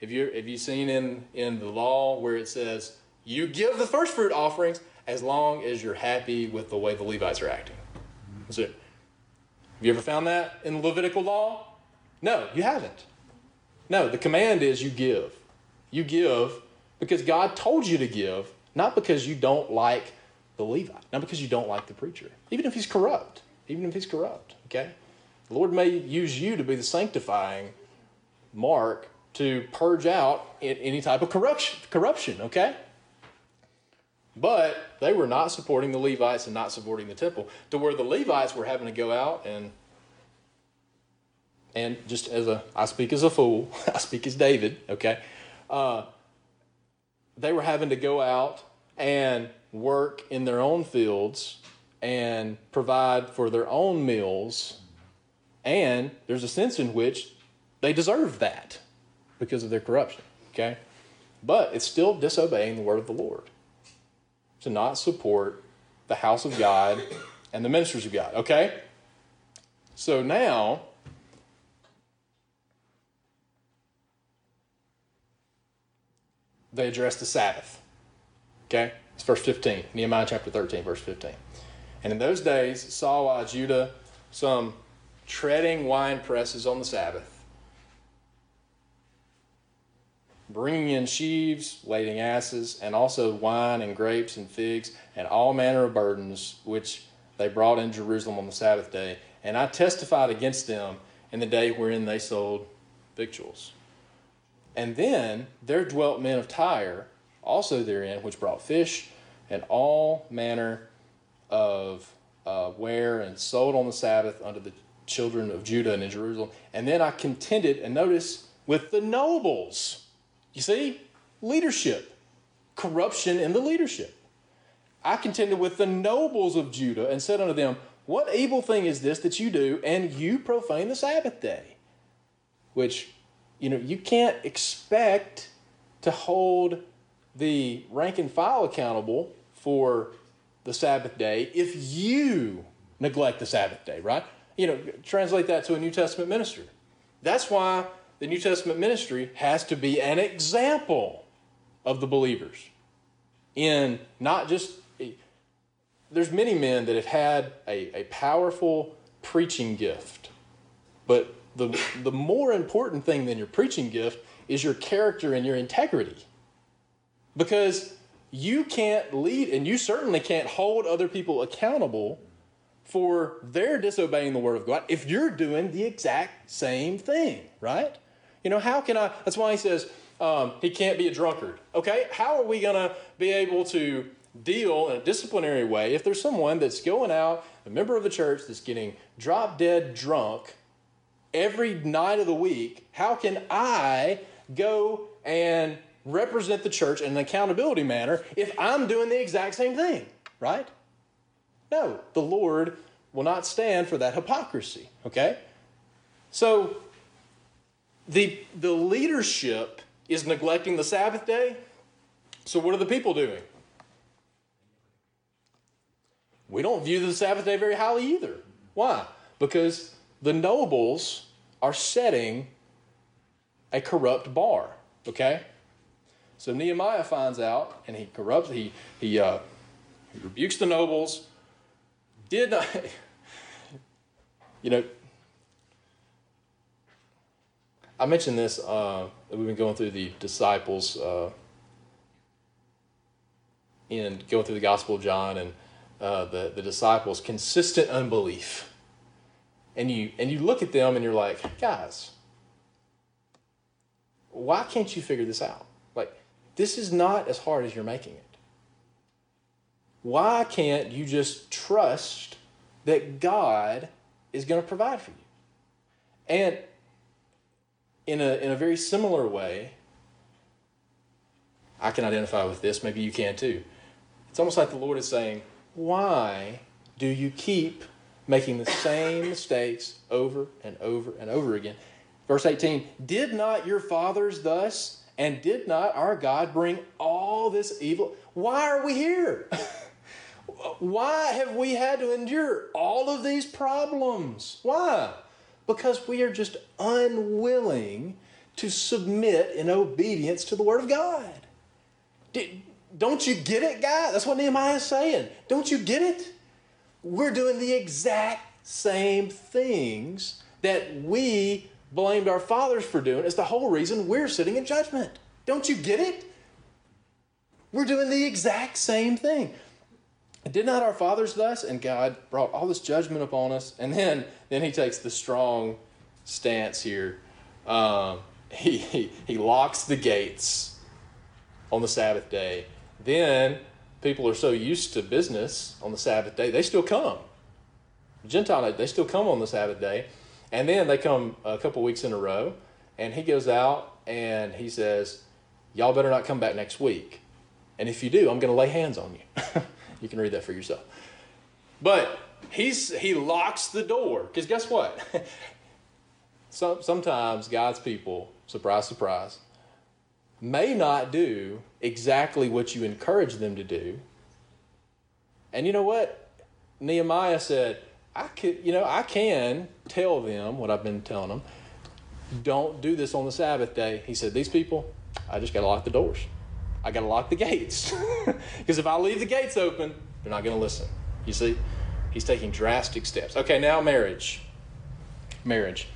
Have you have you seen in in the law where it says you give the first fruit offerings as long as you're happy with the way the Levites are acting? Is it? Have you ever found that in Levitical law? No, you haven't. No, the command is you give. You give because God told you to give, not because you don't like the Levite, not because you don't like the preacher, even if he's corrupt, even if he's corrupt, okay? The Lord may use you to be the sanctifying mark to purge out any type of corruption, corruption, okay? But they were not supporting the Levites and not supporting the temple, to where the Levites were having to go out and and just as a I speak as a fool, <laughs> I speak as David, okay? Uh, they were having to go out and work in their own fields and provide for their own meals. And there's a sense in which they deserve that because of their corruption. Okay? But it's still disobeying the word of the Lord to not support the house of God and the ministers of God. Okay? So now, they address the Sabbath. Okay? It's verse 15, Nehemiah chapter 13, verse 15. And in those days saw I Judah some treading wine presses on the Sabbath, bringing in sheaves, lading asses, and also wine and grapes and figs, and all manner of burdens, which they brought in Jerusalem on the Sabbath day. And I testified against them in the day wherein they sold victuals. And then there dwelt men of Tyre also therein, which brought fish and all manner of uh, ware and sold on the Sabbath unto the children of Judah and in Jerusalem. And then I contended, and notice, with the nobles. You see, leadership, corruption in the leadership. I contended with the nobles of Judah and said unto them, What evil thing is this that you do, and you profane the Sabbath day? Which you know, you can't expect to hold the rank and file accountable for the Sabbath day if you neglect the Sabbath day, right? You know, translate that to a New Testament ministry. That's why the New Testament ministry has to be an example of the believers in not just there's many men that have had a, a powerful preaching gift but the, the more important thing than your preaching gift is your character and your integrity. Because you can't lead, and you certainly can't hold other people accountable for their disobeying the word of God if you're doing the exact same thing, right? You know, how can I? That's why he says um, he can't be a drunkard. Okay, how are we going to be able to deal in a disciplinary way if there's someone that's going out, a member of the church that's getting drop dead drunk every night of the week, how can I go and represent the church in an accountability manner if I'm doing the exact same thing, right? No, the Lord will not stand for that hypocrisy, okay? So the the leadership is neglecting the Sabbath day. So what are the people doing? We don't view the Sabbath day very highly either. Why? Because the nobles are setting a corrupt bar. Okay? So Nehemiah finds out and he corrupts, he, he, uh, he rebukes the nobles. Did not, <laughs> you know, I mentioned this, uh, we've been going through the disciples uh, in going through the Gospel of John and uh, the, the disciples' consistent unbelief and you and you look at them and you're like, guys, why can't you figure this out? This is not as hard as you're making it. Why can't you just trust that God is going to provide for you? And in a, in a very similar way, I can identify with this, maybe you can too. It's almost like the Lord is saying, Why do you keep making the same mistakes over and over and over again. Verse 18 Did not your fathers thus, and did not our God bring all this evil? Why are we here? <laughs> Why have we had to endure all of these problems? Why? Because we are just unwilling to submit in obedience to the Word of God. Don't you get it, guy? That's what Nehemiah is saying. Don't you get it? we're doing the exact same things that we blamed our fathers for doing. is the whole reason we're sitting in judgment. Don't you get it? We're doing the exact same thing. Did not our fathers thus? And God brought all this judgment upon us. And then, then he takes the strong stance here. Um, he, he, he locks the gates on the Sabbath day. Then people are so used to business on the Sabbath day, they still come. Gentile, they still come on the Sabbath day. And then they come a couple weeks in a row, and he goes out and he says, Y'all better not come back next week. And if you do, I'm going to lay hands on you. <laughs> you can read that for yourself. But he's, he locks the door. Because guess what? <laughs> Some, sometimes God's people, surprise, surprise, may not do exactly what you encourage them to do, And you know what? Nehemiah said, I could, you know, I can tell them what I've been telling them. Don't do this on the Sabbath day. He said, These people, I just got to lock the doors. I got to lock the gates. <laughs> Because if I leave the gates open, they're not going to listen. You see? He's taking drastic steps. Okay, now marriage. Marriage.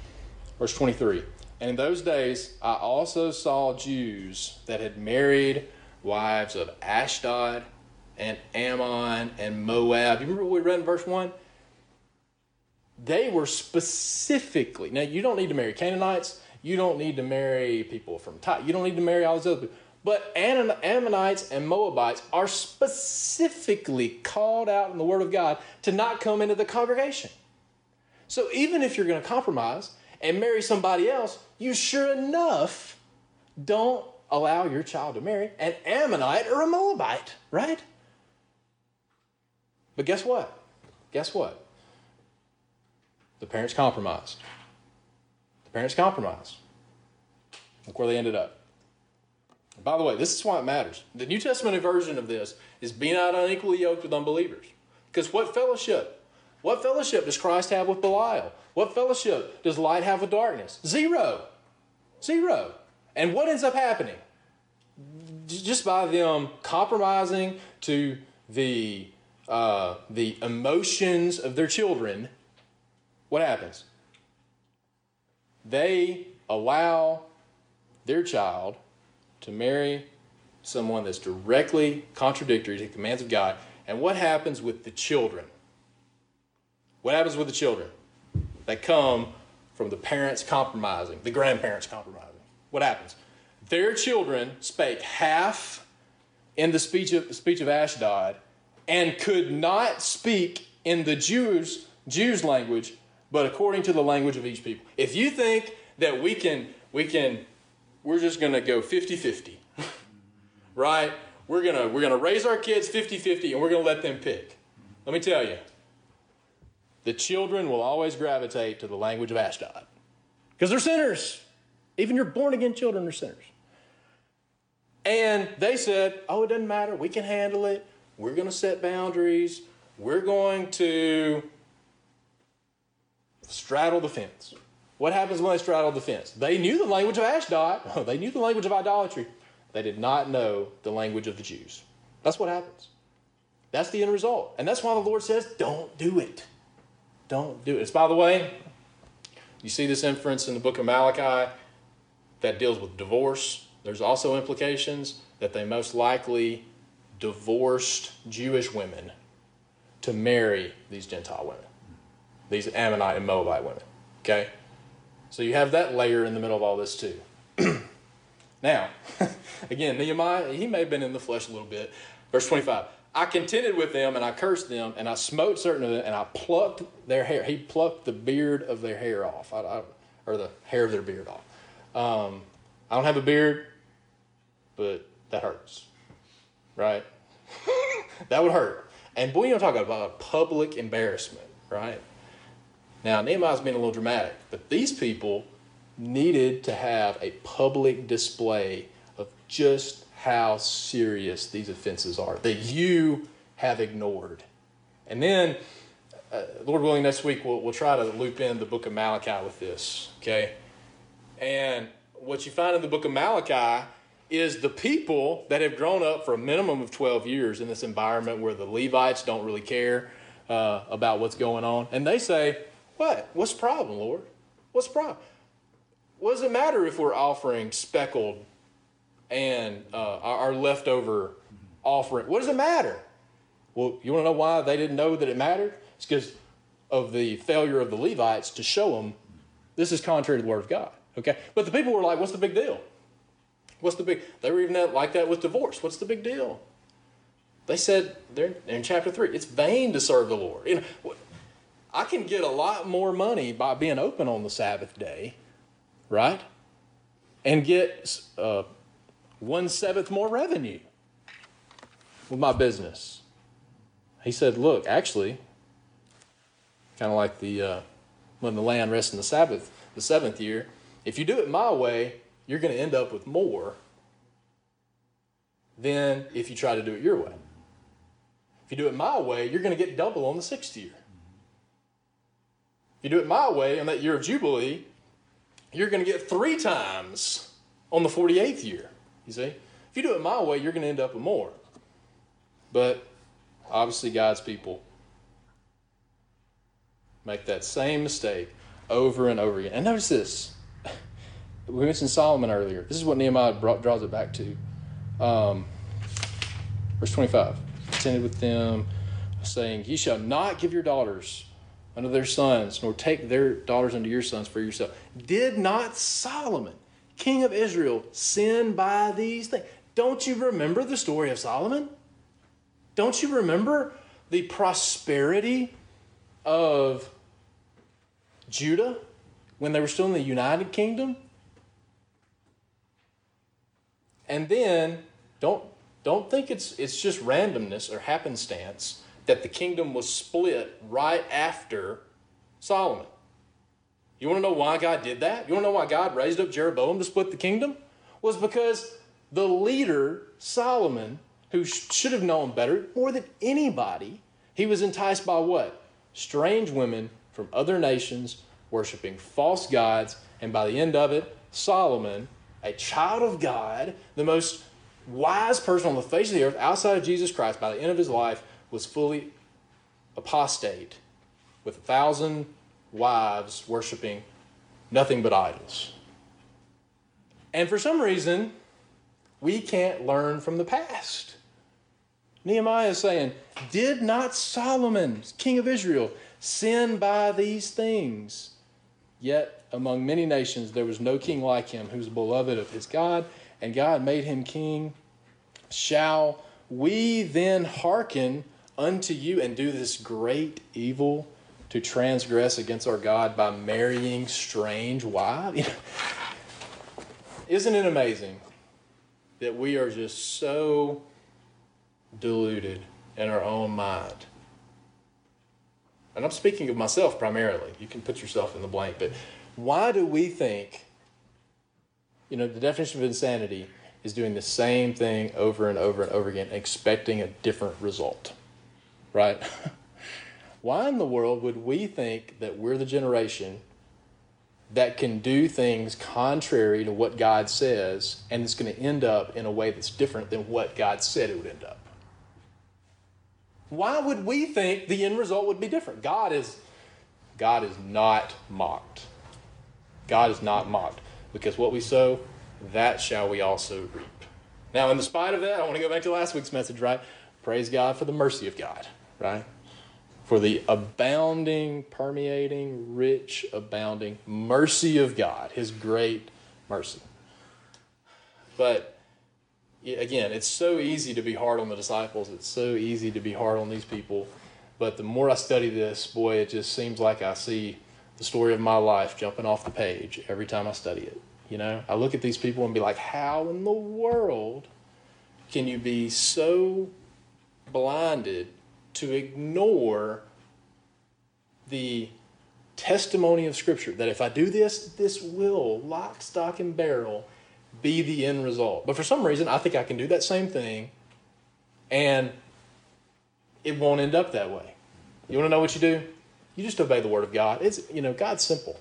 Verse 23. And in those days, I also saw Jews that had married wives of Ashdod and Ammon and Moab. You remember what we read in verse 1? They were specifically, now you don't need to marry Canaanites, you don't need to marry people from Tyre, you don't need to marry all these other people. But Ammonites and Moabites are specifically called out in the Word of God to not come into the congregation. So even if you're going to compromise and marry somebody else, you sure enough don't allow your child to marry an Ammonite or a Moabite, right? But guess what? Guess what? The parents compromised. The parents compromised. Look where they ended up. By the way, this is why it matters. The New Testament version of this is be not unequally yoked with unbelievers. Because what fellowship? What fellowship does Christ have with Belial? What fellowship does light have with darkness? Zero. Zero. And what ends up happening? Just by them compromising to the uh, the emotions of their children, what happens? They allow their child to marry someone that's directly contradictory to the commands of God. And what happens with the children? What happens with the children that come from the parents compromising, the grandparents compromising? What happens? Their children spake half in the speech of, speech of Ashdod and could not speak in the Jews, Jews language, but according to the language of each people. If you think that we can, we can we're just going to go 50-50. <laughs> right? We're going to we're going to raise our kids 50-50 and we're going to let them pick. Let me tell you. The children will always gravitate to the language of Ashdod. Because they're sinners. Even your born again children are sinners. And they said, "Oh, it doesn't matter. We can handle it. We're going to set boundaries. We're going to straddle the fence." What happens when they straddle the fence? They knew the language of Ashdod, <laughs> they knew the language of idolatry. They did not know the language of the Jews. That's what happens. That's the end result. And that's why the Lord says, don't do it. Don't do it. It's by the way, you see this inference in the book of Malachi that deals with divorce. There's also implications that they most likely divorced Jewish women to marry these Gentile women, these Ammonite and Moabite women. Okay? So you have that layer in the middle of all this too. <clears throat> now, <laughs> again, Nehemiah, he may have been in the flesh a little bit. Verse 25 I contended with them and I cursed them and I smote certain of them and I plucked their hair. He plucked the beard of their hair off, I, I, or the hair of their beard off. Um, I don't have a beard, but that hurts, right? <laughs> that would hurt. And boy, you don't talk about public embarrassment, right? Now, Nehemiah's being a little dramatic, but these people needed to have a public display of just how serious these offenses are that you have ignored. And then, uh, Lord willing, next week we'll, we'll try to loop in the book of Malachi with this, okay? And what you find in the book of Malachi is the people that have grown up for a minimum of 12 years in this environment where the Levites don't really care uh, about what's going on. And they say, what? What's the problem, Lord? What's the problem? What does it matter if we're offering speckled and uh, our leftover offering? What does it matter? Well, you want to know why they didn't know that it mattered? It's because of the failure of the Levites to show them this is contrary to the Word of God. Okay? But the people were like, what's the big deal? What's the big They were even like that with divorce. What's the big deal? They said "There." in chapter 3, it's vain to serve the Lord. You know, I can get a lot more money by being open on the Sabbath day, right? And get uh, one seventh more revenue with my business. He said, Look, actually, kind of like the uh, when the land rests in the Sabbath, the seventh year, if you do it my way, you're going to end up with more than if you try to do it your way. If you do it my way, you're going to get double on the sixth year. If you do it my way on that year of Jubilee, you're going to get three times on the 48th year. You see? If you do it my way, you're going to end up with more. But obviously, God's people make that same mistake over and over again. And notice this. <laughs> We mentioned Solomon earlier. This is what Nehemiah brought, draws it back to. Um, verse 25. Contended with them, saying, Ye shall not give your daughters unto their sons, nor take their daughters unto your sons for yourself. Did not Solomon, king of Israel, sin by these things? Don't you remember the story of Solomon? Don't you remember the prosperity of Judah when they were still in the United Kingdom? And then don't don't think it's it's just randomness or happenstance that the kingdom was split right after Solomon. You want to know why God did that? You want to know why God raised up Jeroboam to split the kingdom? Was because the leader Solomon, who should have known better more than anybody, he was enticed by what? Strange women from other nations worshiping false gods, and by the end of it, Solomon, a child of God, the most wise person on the face of the earth outside of Jesus Christ, by the end of his life, was fully apostate with a thousand wives worshiping nothing but idols. And for some reason, we can't learn from the past. Nehemiah is saying, Did not Solomon, king of Israel, sin by these things? Yet among many nations there was no king like him who was beloved of his God, and God made him king. Shall we then hearken unto you and do this great evil to transgress against our God by marrying strange wives? Isn't it amazing that we are just so deluded in our own mind? And I'm speaking of myself primarily. You can put yourself in the blank, but why do we think, you know, the definition of insanity is doing the same thing over and over and over again, expecting a different result? Right? <laughs> Why in the world would we think that we're the generation that can do things contrary to what God says and it's going to end up in a way that's different than what God said it would end up? Why would we think the end result would be different? God is God is not mocked. God is not mocked because what we sow, that shall we also reap. Now, in the spite of that, I want to go back to last week's message, right? Praise God for the mercy of God right? For the abounding, permeating, rich, abounding mercy of God, His great mercy. But again, it's so easy to be hard on the disciples. It's so easy to be hard on these people. But the more I study this, boy, it just seems like I see the story of my life jumping off the page every time I study it. You know, I look at these people and be like, how in the world can you be so blinded to ignore the testimony of Scripture that if I do this, this will, lock, stock, and barrel, be the end result. But for some reason, I think I can do that same thing and it won't end up that way. You want to know what you do? You just obey the Word of God. It's, you know, God's simple.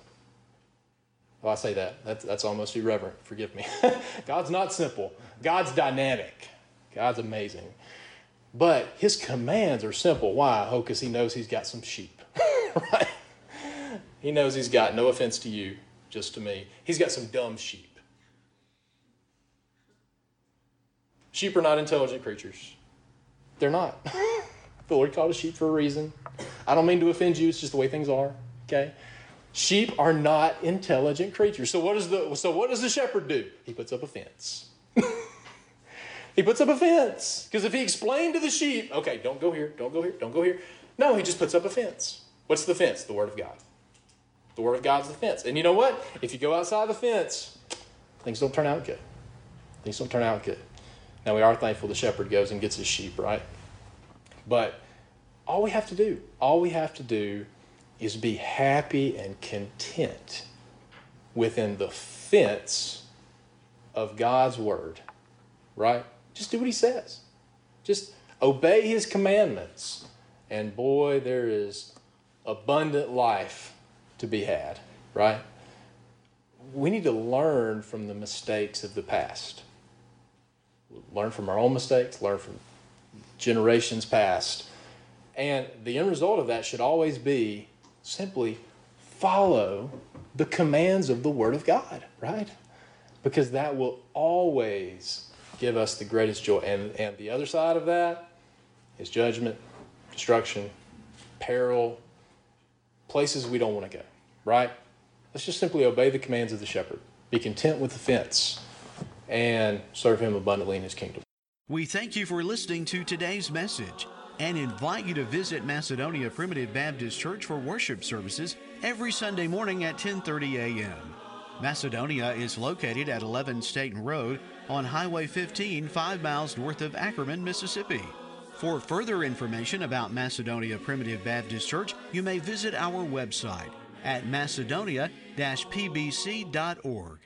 Well, I say that. That's, that's almost irreverent. Forgive me. <laughs> God's not simple, God's dynamic, God's amazing. But his commands are simple. Why? Oh, because he knows he's got some sheep. <laughs> right? He knows he's got, no offense to you, just to me, he's got some dumb sheep. Sheep are not intelligent creatures. They're not. <laughs> the Lord called a sheep for a reason. I don't mean to offend you, it's just the way things are. Okay? Sheep are not intelligent creatures. So what does the so what does the shepherd do? He puts up a fence. <laughs> He puts up a fence. Because if he explained to the sheep, okay, don't go here, don't go here, don't go here. No, he just puts up a fence. What's the fence? The Word of God. The Word of God's the fence. And you know what? If you go outside the fence, things don't turn out good. Things don't turn out good. Now, we are thankful the shepherd goes and gets his sheep, right? But all we have to do, all we have to do is be happy and content within the fence of God's Word, right? Just do what he says. Just obey his commandments. And boy, there is abundant life to be had, right? We need to learn from the mistakes of the past. Learn from our own mistakes, learn from generations past. And the end result of that should always be simply follow the commands of the Word of God, right? Because that will always give us the greatest joy. And, and the other side of that is judgment, destruction, peril, places we don't want to go, right? Let's just simply obey the commands of the shepherd. Be content with the fence and serve him abundantly in his kingdom. We thank you for listening to today's message and invite you to visit Macedonia Primitive Baptist Church for worship services every Sunday morning at 10:30 a.m. Macedonia is located at 11 Staten Road on Highway 15, 5 miles north of Ackerman, Mississippi. For further information about Macedonia Primitive Baptist Church, you may visit our website at macedonia-pbc.org.